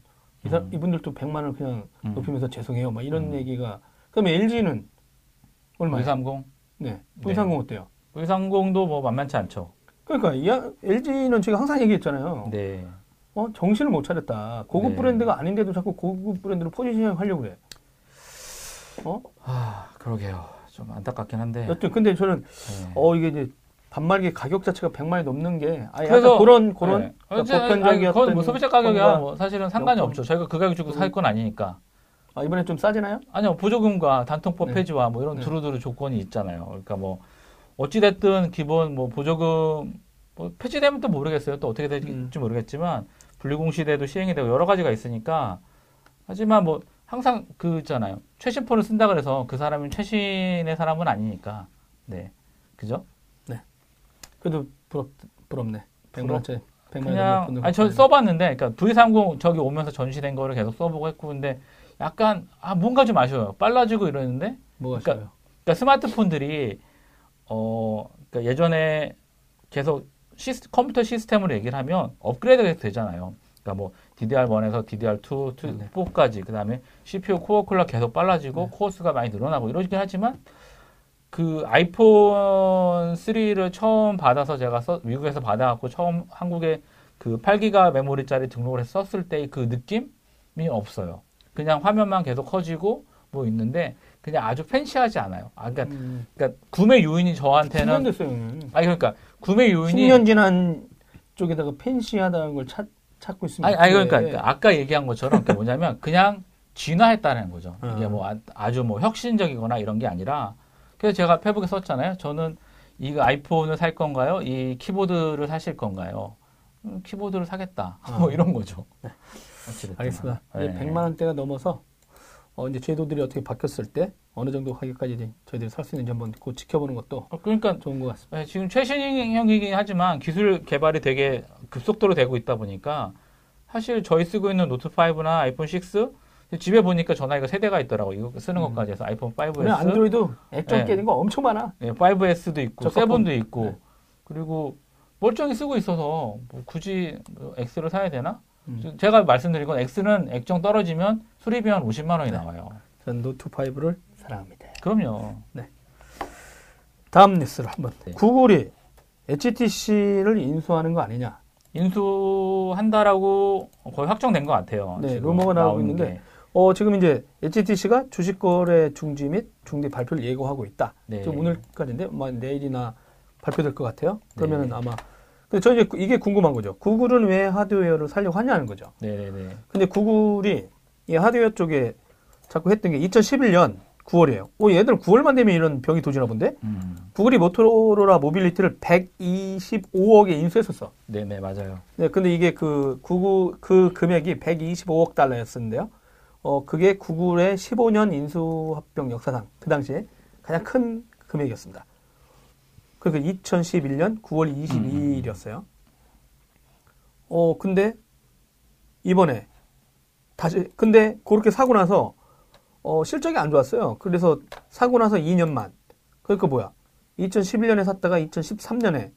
이 사- 음. 이분들도 100만 원 그냥 음. 높이면서 죄송해요. 막 이런 음. 얘기가. 그러면 LG는 얼마예요? V30 네. 네. V30 어때요? V30도 뭐 만만치 않죠. 그러니까 이 LG는 제가 항상 얘기했잖아요. 네. 어, 정신을 못 차렸다. 고급 네. 브랜드가 아닌데도 자꾸 고급 브랜드로 포지셔닝 하려고 그래. 어? 아 그러게요. 좀 안타깝긴 한데. 여튼 근데 저는 네. 어 이게 이제 반말기 가격 자체가 100만이 넘는 게 아예 그래서- 그런 그런 네. 그러니까 그건 뭐 소비자 가격이야? 뭐 사실은 상관이. 없죠. 저희가 그 가격 주고 살 건 아니니까. 아, 이번에 좀 싸지나요? 아니요 보조금과 단통법 네. 폐지와 뭐 이런 네. 두루두루 조건이 있잖아요. 그러니까 뭐 어찌 됐든 기본 뭐 보조금 뭐 폐지되면 또 모르겠어요. 또 어떻게 될지 음. 모르겠지만 분리공시대도 시행이 되고 여러 가지가 있으니까 하지만 뭐 항상 그 있잖아요. 최신 폰을 쓴다 그래서 그 사람이 최신의 사람은 아니니까 네 그죠? 그래도 부럽 부럽네. 100만 부럽- 원짜리 100만 그냥 아니 저 써봤는데 그러니까 V30 저기 오면서 전시된 거를 계속 써보고 했고 근데 약간 아 뭔가 좀 아쉬워요. 빨라지고 이러는데 뭐가 그러니까? 그러니까 스마트폰들이 어 그러니까 예전에 계속 시스, 컴퓨터 시스템으로 얘기를 하면 업그레이드가 되잖아요. 그러니까 뭐 DDR1에서 DDR2, 네네. 4까지 그다음에 CPU 코어 clock 계속 빨라지고 네. 코어 수가 많이 늘어나고 이러긴 하지만 그 아이폰 3를 처음 받아서 제가 써, 미국에서 받아갖고 처음 한국에 그 8기가 메모리짜리 등록을 해서 썼을 때의 그 느낌이 없어요. 그냥 화면만 계속 커지고 뭐 있는데 그냥 아주 팬시하지 않아요. 아, 그러니까, 음, 그러니까 구매 요인이 10년 저한테는 됐어요. 형님. 아니 그러니까 구매 요인이 10년 지난 쪽에다가 팬시하다는 걸 찾, 찾고 있습니다. 아니, 아니 그러니까, 그러니까 아까 얘기한 것처럼 그게 뭐냐면 그냥 진화했다는 거죠. 이게 음. 뭐 아- 아주 뭐 혁신적이거나 이런 게 아니라 그래서 제가 페북에 썼잖아요. 저는 이거 아이폰을 살 건가요? 이 키보드를 사실 건가요? 음, 키보드를 사겠다. 뭐 이런 거죠. 아. 알겠습니다. 네. 이제 100만 원대가 넘어서 어, 이제 제도들이 어떻게 바뀌었을 때 어느 정도 가격까지 이제 저희들이 살 수 있는지 한번 곧 지켜보는 것도 어, 그러니까 좋은 것 같습니다. 네, 지금 최신형이긴 하지만 기술 개발이 되게 급속도로 되고 있다 보니까 사실 저희 쓰고 있는 노트 5나 아이폰 6 집에 보니까 전화기가 세 대가 있더라고 이거 쓰는 음. 것까지 해서 아이폰 오늘 5S, 안드로이드 액정 네. 깨는 거 엄청 많아. 예, 5S도 있고 저가폰. 7도 있고 네. 그리고 멀쩡히 쓰고 있어서 뭐 굳이 뭐 X를 사야 되나? 음. 제가 말씀드린 건 X는 액정 떨어지면 수리비 한 50만 원이 네. 나와요. 전 노트 5를 사랑합니다. 그럼요. 다음 뉴스를 한번. 네. 구글이 HTC를 인수하는 거 아니냐? 인수한다라고 거의 확정된 것 같아요. 네, 루머가 나오고 있는데 게. 어, 지금 이제 HTC가 주식 거래 중지 및 중대 발표를 예고하고 있다. 네. 지금 오늘까지인데 뭐 내일이나 발표될 것 같아요. 그러면은 네. 아마 근데 저 이제 이게 궁금한 거죠. 구글은 왜 하드웨어를 살려고 하냐는 거죠. 네네네. 근데 구글이 이 하드웨어 쪽에 자꾸 했던 게 2011년 9월이에요. 오, 얘들 9월만 되면 이런 병이 도지나 본데? 음. 구글이 모토로라 모빌리티를 125억에 인수했었어. 네네 맞아요. 네, 근데 이게 그 구글 그 금액이 125억 달러였었는데요. 어, 그게 구글의 15년 인수합병 역사상 그 당시에 가장 큰 금액이었습니다. 그러니까 2011년 9월 22일이었어요. 어, 근데 이번에 다시 근데 그렇게 사고 나서 어, 실적이 안 좋았어요. 그래서 사고 나서 2년만. 그러니까 뭐야? 2011년에 샀다가 2013년에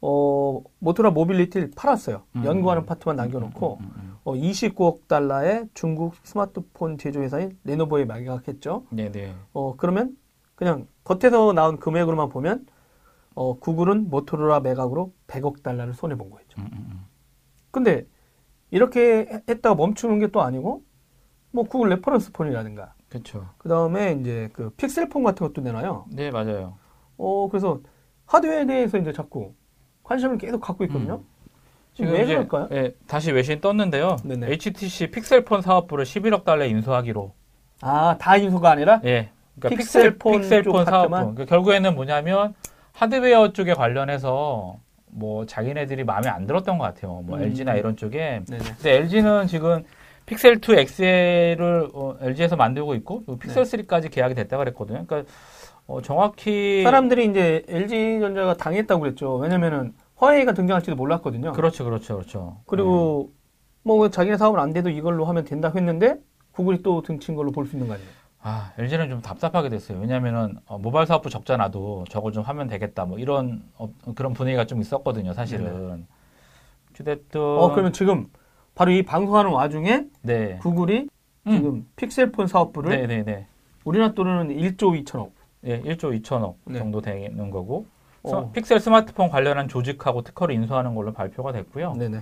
어, 모토로라 모빌리티를 팔았어요. 음. 연구하는 파트만 남겨놓고 음, 음, 음. 어, 29억 달러의 중국 스마트폰 제조회사인 레노버에 매각했죠. 네네. 어, 그러면 그냥 겉에서 나온 금액으로만 보면 어, 구글은 모토로라 매각으로 100억 달러를 손해 본 거였죠. 음, 음, 음. 근데 이렇게 해- 했다가 멈추는 게 또 아니고 뭐 구글 reference 폰이라든가 그렇죠. 그 다음에 이제 그 픽셀 폰 같은 것도 내놔요. 네 맞아요. 어, 그래서 하드웨어에 대해서 이제 자꾸 관심을 계속 갖고 있거든요. 지금 왜 그럴까요? 예, 다시 외신 떴는데요. 네네. HTC 픽셀폰 사업부를 11억 달러 인수하기로. 아, 다 인수가 아니라 예. 그러니까 픽셀폰 픽셀, 픽셀폰. 파트만? 그러니까 결국에는 뭐냐면 하드웨어 쪽에 관련해서 뭐 자기네들이 마음에 안 들었던 것 같아요. 뭐 음. LG나 이런 쪽에. 네네. 근데 LG는 지금 픽셀 2 XL을 LG에서 만들고 있고 픽셀 3까지 계약이 됐다 그랬거든요. 그러니까 어, 정확히 사람들이 이제 LG전자가 당했다고 그랬죠. 왜냐면은 화웨이가 등장할지도 몰랐거든요. 그렇죠, 그렇죠, 그렇죠. 그리고 뭐 자기네 사업은 안 돼도 이걸로 하면 된다고 했는데 구글이 또 등친 걸로 볼 수 있는 거 아니에요. 아, LG는 좀 답답하게 됐어요. 왜냐면은 어, 모바일 사업부 적자 나도 저걸 좀 하면 되겠다. 뭐 이런 어, 그런 분위기가 좀 있었거든요, 사실은. 어쨌든 어 그러면 지금 바로 이 방송하는 와중에 네. 구글이 음. 지금 픽셀폰 사업부를 네, 네, 네. 우리나라 돈으로는 1조 2천억. 예, 1조 2천억 네. 정도 되는 거고. 어. 서- 픽셀 스마트폰 관련한 조직하고 특허를 인수하는 걸로 발표가 됐고요. 네네.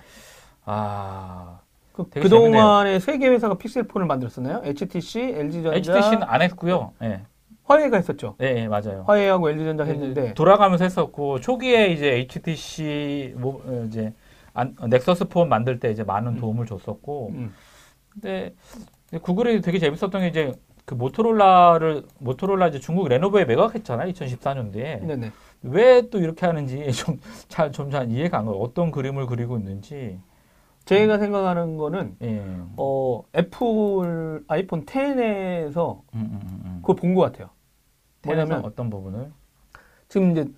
아, 그, 그동안에 세 개 회사가 픽셀폰을 만들었었나요? HTC, LG전자, HTC는 안 했고요. 예, 화웨이가 했었죠. 네, 예, 맞아요. 화웨이하고 LG전자 했는데 돌아가면서 했었고 초기에 이제 HTC 뭐 어, 이제 안- 넥서스 폰 만들 때 이제 많은 도움을 줬었고 음. 근데 구글이 되게 재밌었던 게 이제 그 모토롤라를 모토롤라 이제 중국 레노버에 매각했잖아요 2014년도에 네네. 왜 또 이렇게 하는지 좀 잘좀잘 이해가 안 가요 어떤 그림을 그리고 있는지 제가 생각하는 거는 예 음, 어 애플 아이폰 10에서 음, 음, 음. 그걸 본 것 같아요. 뭐냐면 어떤 부분을 지금 이제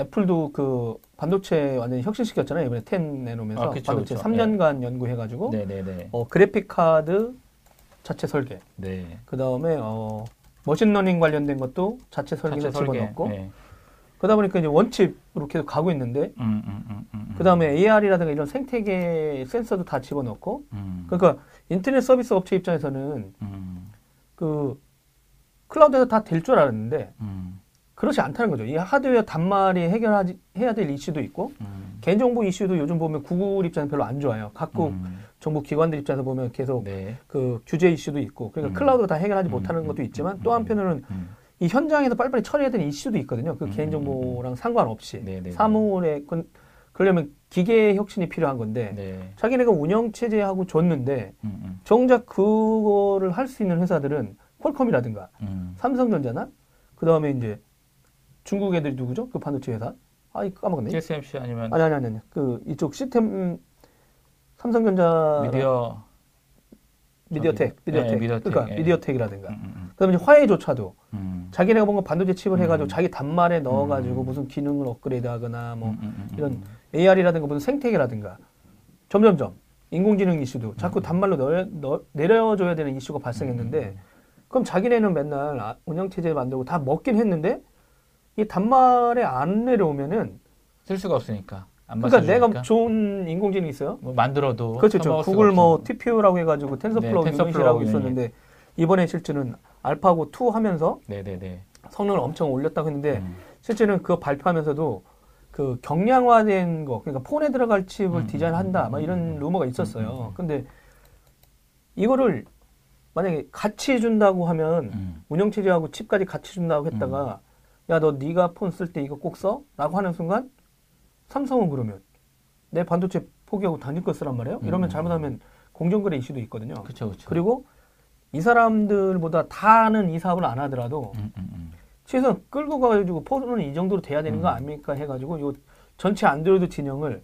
애플도 그 반도체 완전히 혁신시켰잖아요. 이번에 10 내놓으면서 아, 그쵸, 반도체 그쵸. 3년간 연구해가지고 네네네 어, 그래픽 카드 자체 설계, 네 그 다음에 어, machine learning 관련된 것도 자체 설계해서 자체 설계 집어넣고 네. 그러다 보니까 이제 원칩으로 계속 가고 있는데 음, 음, 음, 음, 그 다음에 AR이라든가 이런 생태계 센서도 다 집어넣고 음, 그러니까 인터넷 서비스 업체 입장에서는 음, 그 클라우드에서 다 될 줄 알았는데 음, 그렇지 않다는 거죠. 이 하드웨어 단말이 해결하지 해야 될 이슈도 있고 음. 개인정보 이슈도 요즘 보면 구글 입장에서 별로 안 좋아요. 각국 음, 정부 기관들 입장에서 보면 계속 네. 그 규제 이슈도 있고 그러니까 음. 클라우드가 다 해결하지 음, 못하는 음, 것도 음, 있지만 음, 또 음, 한편으로는 음, 이 현장에서 빨리빨리 처리해야 되는 이슈도 있거든요. 그 음, 개인정보랑 상관없이 네, 네, 네. 사물의 그, 그러려면 기계 혁신이 필요한 건데 네. 자기네가 운영 체제하고 줬는데 음, 음, 정작 그거를 할 수 있는 회사들은 퀄컴이라든가 음. 삼성전자나 그 다음에 이제 중국 애들이 누구죠? 그 반도체 회사? 아, 이 까먹었네. TSMC 아니면 아니 아니 아니 아니. 그 이쪽 시스템 삼성전자 미디어 미디어텍, 저기, 미디어텍. 네, 미디어텍, 그러니까 예. 미디어텍이라든가. 음, 음, 그다음에 이제 화웨이조차도 음. 자기네가 뭔가 반도체 칩을 음. 해가지고 자기 단말에 넣어가지고 음. 무슨 기능을 업그레이드하거나 뭐 음, 음, 음, 이런 음. AR이라든가 무슨 생태계라든가 점점점 인공지능 이슈도 음. 자꾸 단말로 넣어, 넣어- 내려줘야 되는 이슈가 발생했는데 그럼 자기네는 맨날 아- 운영체제 만들고 다 먹긴 했는데 이 단말에 안 내려오면은 쓸 수가 없으니까. 안 그러니까. 내가 좋은 인공지능이 있어요. 뭐 만들어도 그렇죠. 수가 구글 뭐. TPU라고 해가지고 텐서플로우 네, 텐서플로우 unit이라고 unit. 있었는데 이번에 실제는 알파고 2 하면서 네네네. 성능을 엄청 올렸다고 했는데 음. 실제는 그거 발표하면서도 그 경량화된 거 그러니까 폰에 들어갈 칩을 음, 디자인한다 음, 막 음, 이런 음, 루머가 음, 있었어요. 음. 근데 이거를 만약에 같이 준다고 하면 음. 운영 체제하고 칩까지 같이 준다고 했다가 야 너 네가 폰 쓸 때 이거 꼭 써? 라고 하는 순간 삼성은 그러면 내 반도체 포기하고 단일 거 쓰란 말이에요? 이러면 음. 잘못하면 공정거래 이슈도 있거든요. 그쵸 그쵸. 그리고 이 사람들보다 다는 이 사업을 안 하더라도 음, 음, 음. 최소한 끌고 가가지고 폰은 이 정도로 돼야 되는 거 음. 아닙니까 해가지고 요 전체 안드로이드 진영을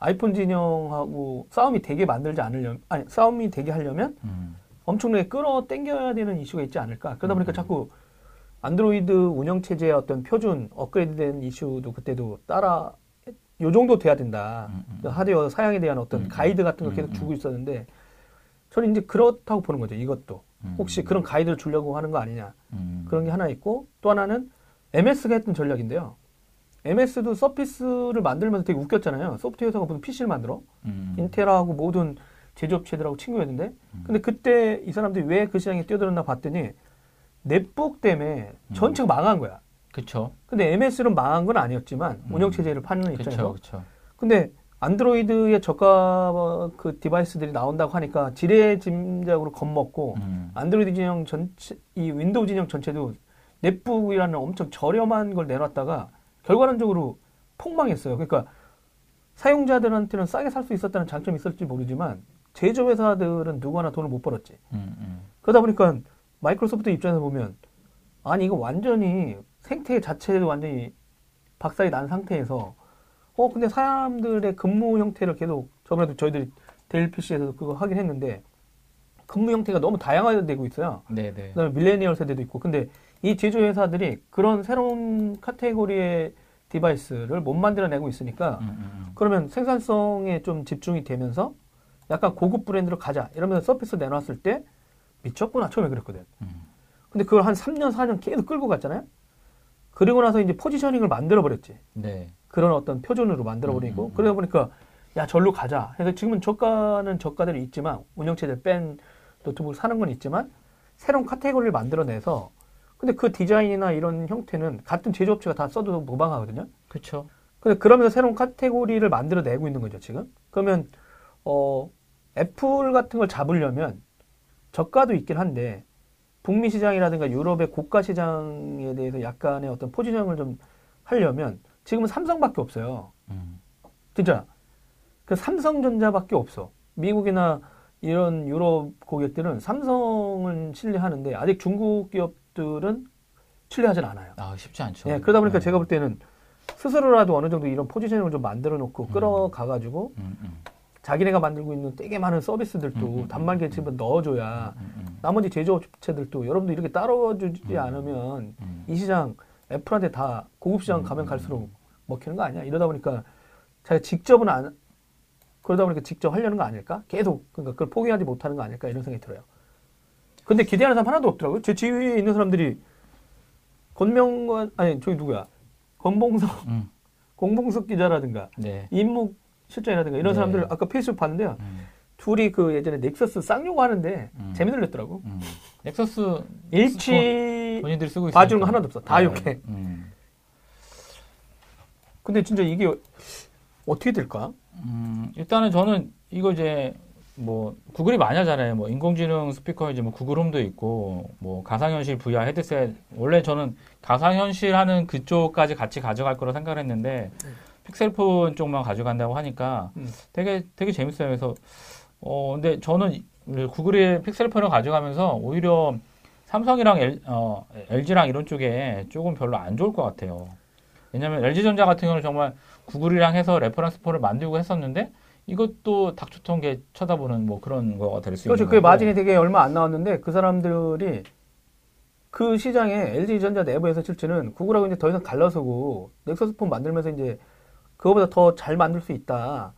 아이폰 진영하고 싸움이 되게 만들지 않으려면 아니 싸움이 되게 하려면 음. 엄청나게 끌어 당겨야 되는 이슈가 있지 않을까 그러다 보니까 음. 자꾸 안드로이드 운영 체제의 어떤 표준 업그레이드된 이슈도 그때도 따라 요 정도 돼야 된다. 그 하드웨어 사양에 대한 어떤 음, 가이드 같은 걸 음, 계속 음. 주고 있었는데 저는 이제 그렇다고 보는 거죠 이것도 음. 혹시 그런 가이드를 주려고 하는 거 아니냐 음. 그런 게 하나 있고 또 하나는 MS가 했던 전략인데요. MS도 서피스를 만들면서 되게 웃겼잖아요. 소프트웨어 회사가 무슨 PC를 만들어? 음. 인텔하고 모든 제조업체들하고 친구였는데 음. 근데 그때 이 사람들이 왜 그 시장에 뛰어들었나 봤더니 넷북 때문에 음. 전체가 망한 거야. 그쵸. 근데 MS는 망한 건 아니었지만 음. 운영체제를 파는 그쵸 입장에서 그쵸. 근데 안드로이드의 저가 그 device들이 나온다고 하니까 지레짐작으로 겁먹고 음. 안드로이드 진영 전체, 이 윈도우 진영 전체도 넷북이라는 엄청 저렴한 걸 내놨다가 결과론적으로 폭망했어요. 그러니까 사용자들한테는 싸게 살 수 있었다는 장점이 있을지 모르지만 제조회사들은 누구나 돈을 못 벌었지. 음, 음. 그러다 보니까 마이크로소프트 입장에서 보면 아니 이거 완전히 생태 자체도 완전히 박살이 난 상태에서 어 근데 사람들의 근무 형태를 계속 저번에도 저희들이 델 PC에서 그거 하긴 했는데 근무 형태가 너무 다양화되고 있어요. 네네. 그다음에 밀레니얼 세대도 있고 근데 이 제조회사들이 그런 새로운 카테고리의 device를 못 만들어내고 있으니까 음, 음, 음. 그러면 생산성에 좀 집중이 되면서 약간 고급 브랜드로 가자 이러면서 서피스 내놨을 때 미쳤구나 처음에 그랬거든. 음. 근데 그걸 한 3년 4년 계속 끌고 갔잖아요. 그리고 나서 이제 positioning을 만들어 버렸지. 네. 그런 어떤 표준으로 만들어 버리고 음, 음, 음. 그러다 보니까 야 절로 가자. 그래서 지금은 저가는 저가대로 있지만 운영체제 뺀 노트북을 사는 건 있지만 새로운 카테고리를 만들어내서 근데 그 디자인이나 이런 형태는 같은 제조업체가 다 써도 무방하거든요. 그쵸. 근데 그러면서 새로운 카테고리를 만들어내고 있는 거죠 지금. 그러면 어 애플 같은 걸 잡으려면 저가도 있긴 한데 북미 시장이라든가 유럽의 고가 시장에 대해서 약간의 어떤 포지션을 좀 하려면 지금은 삼성밖에 없어요. 음. 진짜 그 삼성전자밖에 없어. 미국이나 이런 유럽 고객들은 삼성은 신뢰하는데 아직 중국 기업들은 신뢰하진 않아요. 아 쉽지 않죠. 예, 그러다 보니까 네. 제가 볼 때는 스스로라도 어느 정도 이런 포지셔닝을 좀 만들어 놓고 음. 끌어가 가지고 음, 음, 자기네가 만들고 있는 되게 많은 서비스들도 음, 음, 단말기에 집에 넣어줘야 음, 음, 나머지 제조업체들도 여러분도 이렇게 따라주지 음. 않으면 음. 이 시장 애플한테 다 고급 시장 음, 가면 음, 갈수록 먹히는 거 아니야? 이러다 보니까 자기가 직접은 안 그러다 보니까 직접 하려는 거 아닐까? 계속 그러니까 그걸 포기하지 못하는 거 아닐까 이런 생각이 들어요. 근데 기대하는 사람 하나도 없더라고요. 제 지위에 있는 사람들이 권명관 아니 저기 누구야? 권봉석 음. 공봉석 기자라든가 네. 임묵 실장이라든가 이런 네. 사람들 아까 페이스북 봤는데요. 음, 둘이 그 예전에 넥서스 쌍욕 하는데 음. 재미 들렸더라고. 음. 넥서스 일치 본인들이 쓰고 있으니까. 봐주는 거 하나도 없어. 다 네. 욕해. 음. 근데 진짜 이게 어떻게 될까? 음, 일단은 저는 이거 이제 뭐 구글이 많이 하잖아요. 뭐 인공지능 스피커 이제 뭐 구글 홈도 있고 뭐 가상현실 VR 헤드셋 원래 저는 가상현실 하는 그쪽까지 같이 가져갈 거라 생각을 했는데 픽셀폰 쪽만 가져간다고 하니까 음. 되게 되게 재밌어요. 그래서 어 근데 저는 구글이 픽셀폰을 가져가면서 오히려 삼성이랑 L, 어, LG랑 이런 쪽에 조금 별로 안 좋을 것 같아요. 왜냐하면 LG전자 같은 경우는 정말 구글이랑 해서 reference 폰을 만들고 했었는데 이것도 닭 쫓던 개 쳐다보는 뭐 그런 거가 될 수 있는 그렇죠. 그게. 마진이 되게 얼마 안 나왔는데 그 사람들이 그 시장에 LG전자 내부에서 실제는 구글하고 이제 더 이상 갈라서고 넥서스 폰 만들면서 이제 그거보다 더 잘 만들 수 있다.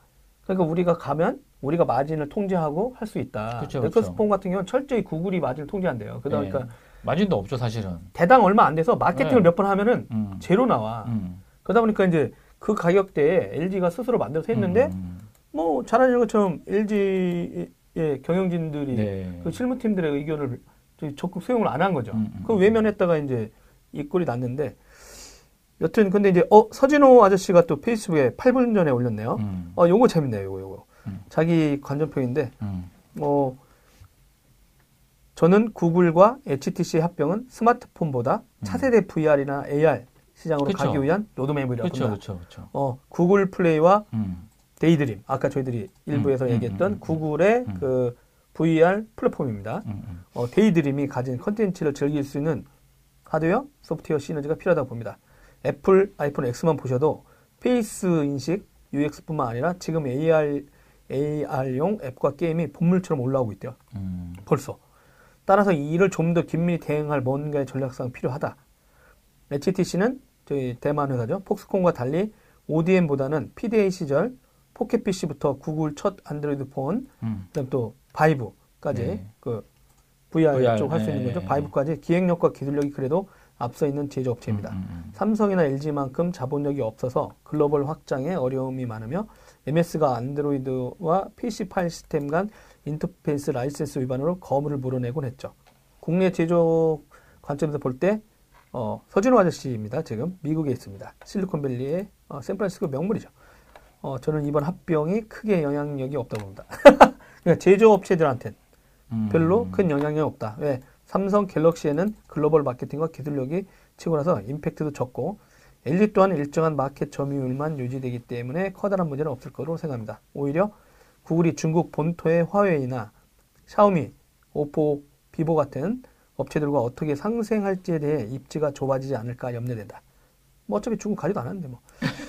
그러니까 우리가 가면 우리가 마진을 통제하고 할 수 있다. 그쵸, 그쵸. 폰 같은 경우는 철저히 구글이 마진을 통제한대요. 네. 보니까 마진도 없죠 사실은. 대당 얼마 안 돼서 마케팅을 네. 몇번 하면은 음. 제로 나와. 음. 그러다 보니까 이제 그 가격대에 LG가 스스로 만들어서 했는데 음. 뭐잘 아시는 것처럼 LG의 경영진들이 네. 그 실무팀들의 의견을 적극 수용을 안 한 거죠. 음, 음, 그 음. 외면했다가 이제 이 꼴이 났는데 여튼 근데 이제 어 서진호 아저씨가 또 페이스북에 8분 전에 올렸네요. 음. 어 요거 재밌네요. 요거 요거. 음. 자기 관전평인데 음. 어 저는 구글과 HTC 합병은 스마트폰보다 차세대 VR이나 AR 시장으로 음. 그쵸. 가기 위한 로드맵이라고 봅니다. 그렇죠, 그렇죠. 어 구글 플레이와 음. 데이드림 아까 저희들이 일부에서 음, 얘기했던 음, 음, 구글의 음. 그 VR 플랫폼입니다. 음, 음. 어, 데이드림이 가진 컨텐츠를 즐길 수 있는 하드웨어, 소프트웨어 시너지가 필요하다고 봅니다. 애플 아이폰 X만 보셔도 face 인식 UX뿐만 아니라 지금 AR, AR용 앱과 게임이 봇물처럼 올라오고 있대요. 음. 벌써. 따라서 이 일을 좀더 긴밀히 대응할 뭔가의 전략상 필요하다. HTC는 저희 대만 회사죠. 폭스콘과 달리 ODM보다는 PDA 시절 포켓 PC부터 구글 첫 안드로이드 폰, 음. 그다음 또 바이브까지 네. 그 VR, VR, 쪽할수 네, 있는 거죠. 네, 바이브까지 기획력과 기술력이 그래도 앞서 있는 제조업체입니다. 음, 음, 삼성이나 LG만큼 자본력이 없어서 글로벌 확장에 어려움이 많으며 MS가 안드로이드와 PC 파일 시스템 간 인터페이스 라이센스 위반으로 거금을 물어내곤 했죠. 국내 제조 관점에서 볼때 어, 서진호 아저씨입니다. 지금 미국에 있습니다. 실리콘밸리의 어, 샌프란시스코 명물이죠. 어, 저는 이번 합병이 크게 영향력이 없다고 봅니다. 그러니까 제조업체들한테는 음. 별로 큰 영향이 없다. 왜? 삼성 갤럭시에는 글로벌 마케팅과 기술력이 치고 나서 임팩트도 적고 LG 또한 일정한 마켓 점유율만 유지되기 때문에 커다란 문제는 없을 거로 생각합니다. 오히려 구글이 중국 본토의 화웨이나 샤오미, 오포, 비보 같은 업체들과 어떻게 상생할지에 대해 입지가 좁아지지 않을까 염려된다. 뭐 어차피 중국 가지도 않았는데 뭐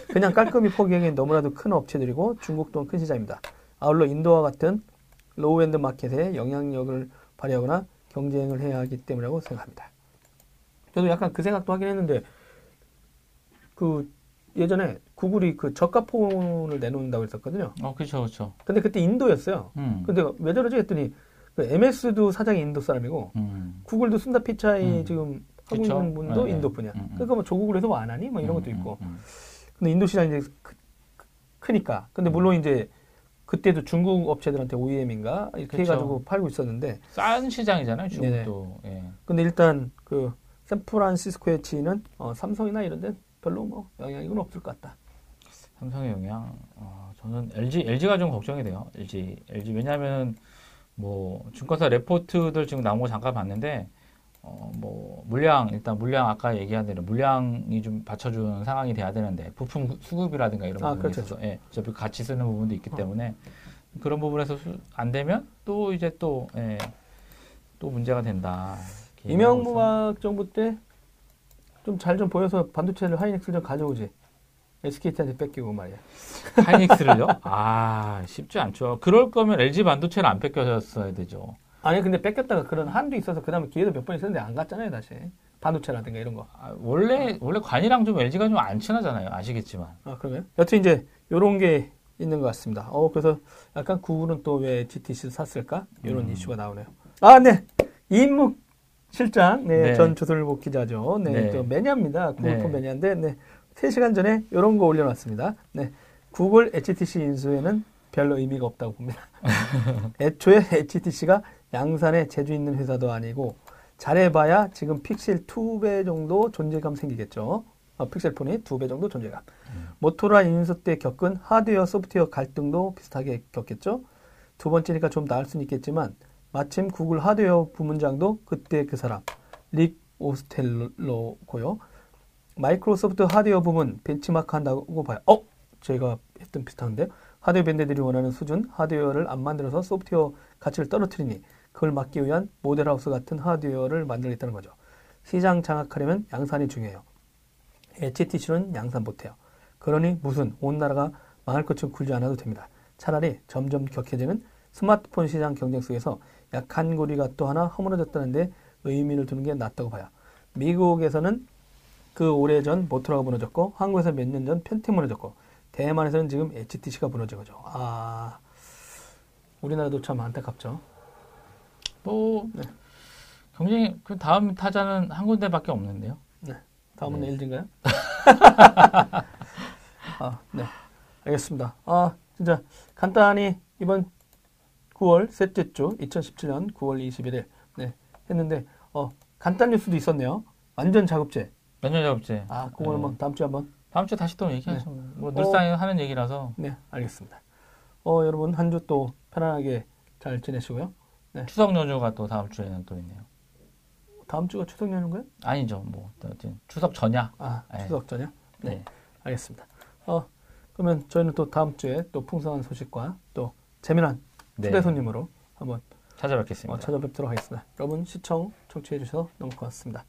그냥 깔끔히 포기하기엔 너무나도 큰 업체들이고 중국 또한 큰 시장입니다. 아울러 인도와 같은 low-end 마켓에 영향력을 발휘하거나 경쟁을 해야 하기 때문이라고 생각합니다. 저도 약간 그 생각도 하긴 했는데 그 예전에 구글이 그 저가 폰을 내놓는다고 했었거든요. 어, 그렇죠, 그렇죠. 근데 그때 인도였어요. 음. 근데 왜 저러지 했더니 그 MS도 사장이 인도 사람이고 음. 구글도 순다 피차이 음. 지금 하고 그쵸? 있는 분도 네, 네. 인도 분이야. 음, 음. 그러니까 뭐 조국을 해서 안 하니? 뭐 이런 것도 음, 있고. 근데 인도 시장이 이제 크, 크니까. 근데 물론 이제 그때도 중국 업체들한테 OEM인가 이렇게 그쵸. 해가지고 팔고 있었는데 싼 시장이잖아요, 네네. 중국도. 예. 근데 일단 그 샌프란시스코에 치는 어, 삼성이나 이런 데는 별로 뭐 영향은 없을 것 같다. 삼성의 영향. 어, 저는 LG, LG가 좀 걱정이 돼요. LG, LG 왜냐하면 뭐 증권사 레포트들 지금 나온 거 잠깐 봤는데 어, 뭐 물량 일단 물량 아까 얘기한 대로 물량이 좀 받쳐주는 상황이 돼야 되는데 부품 수급이라든가 이런 아, 부분에 그렇죠. 있어서 예, 어차피 같이 쓰는 부분도 있기 어. 때문에 그런 부분에서 수- 안 되면 또 이제 또 예, 또 문제가 된다. 이명박 정부 때 좀잘좀 보여서 반도체를 하이닉스 좀 가져오지. SKT한테 뺏기고 말이야. 하이닉스를요? 아 쉽지 않죠. 그럴 거면 LG 반도체를 안 뺏겼어야 되죠. 아니 근데 뺏겼다가 그런 한도 있어서 그 다음에 기회도 몇 번 있었는데 안 갔잖아요 다시. 반도체라든가 이런 거. 아, 원래 원래 관이랑 좀 LG가 좀 안 친하잖아요. 아시겠지만. 아, 그러면? 여튼 이제 요런 게 있는 것 같습니다. 어, 그래서 약간 구글은 또 왜 GTC를 샀을까? 이런 음. 이슈가 나오네요. 아, 네. 이인묵 실장, 네, 네. 전 조선일보 기자죠. 네, 네. 또 매니아입니다. 구글폰 네. 매니아인데, 네. 3시간 전에 요런 거 올려놨습니다. 네. 구글 HTC 인수에는 별로 의미가 없다고 봅니다. 애초에 HTC가 양산에 재주 있는 회사도 아니고, 잘해봐야 지금 픽셀 2배 정도 존재감 생기겠죠. 어, 픽셀폰이 2배 정도 존재감. 모토로라 인수 때 겪은 하드웨어 소프트웨어 갈등도 비슷하게 겪겠죠. 두 번째니까 좀 나을 수는 있겠지만 마침 구글 하드웨어 부문장도 그때 그 사람 릭 오스텔로고요. 마이크로소프트 하드웨어 부문 벤치마크 한다고 봐요. 어? 저희가 했던 비슷한데 하드웨어 vendor들이 원하는 수준 하드웨어를 안 만들어서 소프트웨어 가치를 떨어뜨리니 그걸 막기 위한 모델하우스 같은 하드웨어를 만들겠다는 거죠. 시장 장악하려면 양산이 중요해요. HTC는 양산 못해요. 그러니 무슨 온 나라가 망할 것처럼 굴지 않아도 됩니다. 차라리 점점 격해지는 스마트폰 시장 경쟁 속에서 약한 고리가 또 하나 허물어졌다는데 의미를 두는 게 낫다고 봐요. 미국에서는 그 오래전 모토로가 무너졌고 한국에서 몇 년 전 펜티 무너졌고 대만에서는 지금 HTC가 무너진 거죠. 아 우리나라도 참 안타깝죠. 뭐 네. 경쟁이 그 다음 타자는 한 군데밖에 없는데요. 다음은 네. LG인가요? 아, 네. 알겠습니다. 아, 진짜 간단히 이번 9월 셋째 주 2017년 9월 21일 네, 했는데 어, 간단 뉴스도 있었네요. 완전 자급제. 몇년 작업제. 아, 그거는 네. 뭐 다음 주에 한번 다음 주에 다시 또 얘기하죠. 뭐 어. 늘상 하는 얘기라서 네, 알겠습니다. 어, 여러분 한 주 또 편안하게 잘 지내시고요. 추석 연휴가 또 다음 주에는 또 있네요. 다음 주가 추석 연휴인가요? 아니죠. 뭐 어쨌든 추석 전야. 아, 네. 추석 전이요? 네. 네. 알겠습니다. 어, 그러면 저희는 또 다음 주에 또 풍성한 소식과 또 재미난 네. 초대 손님으로 한번 찾아뵙겠습니다. 어, 찾아뵙도록 하겠습니다. 여러분 시청 청취해 주셔서 너무 고맙습니다.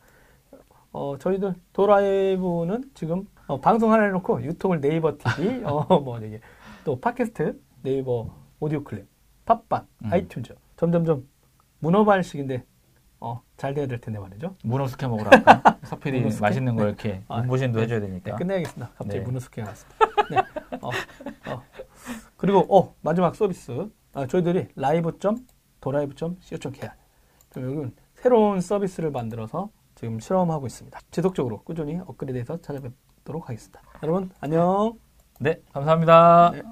어, 저희들 도라이브는 지금 어, 방송 하나 해놓고 유튜브 네이버 TV, 어, 뭐 이게 또 팟캐스트, 네이버 오디오 클립, 팟빵, 음. 아이튠즈 점점점 문어발식인데 어, 잘 돼야 될 텐데 말이죠. 문어 숙회 먹으러? 서필이? 맛있는 거 네. 이렇게 아, 몸보신도 네. 해줘야 네, 되니까. 끝내야겠습니다. 갑자기 네. 문어 숙회가 났습니다. 네. 어, 어. 그리고 어, 마지막 서비스 아, 저희들이 live.도라이브.co.kr 여기는 새로운 서비스를 만들어서 지금 실험하고 있습니다. 지속적으로 꾸준히 업그레이드해서 찾아뵙도록 하겠습니다. 여러분 안녕. 네, 감사합니다. 네.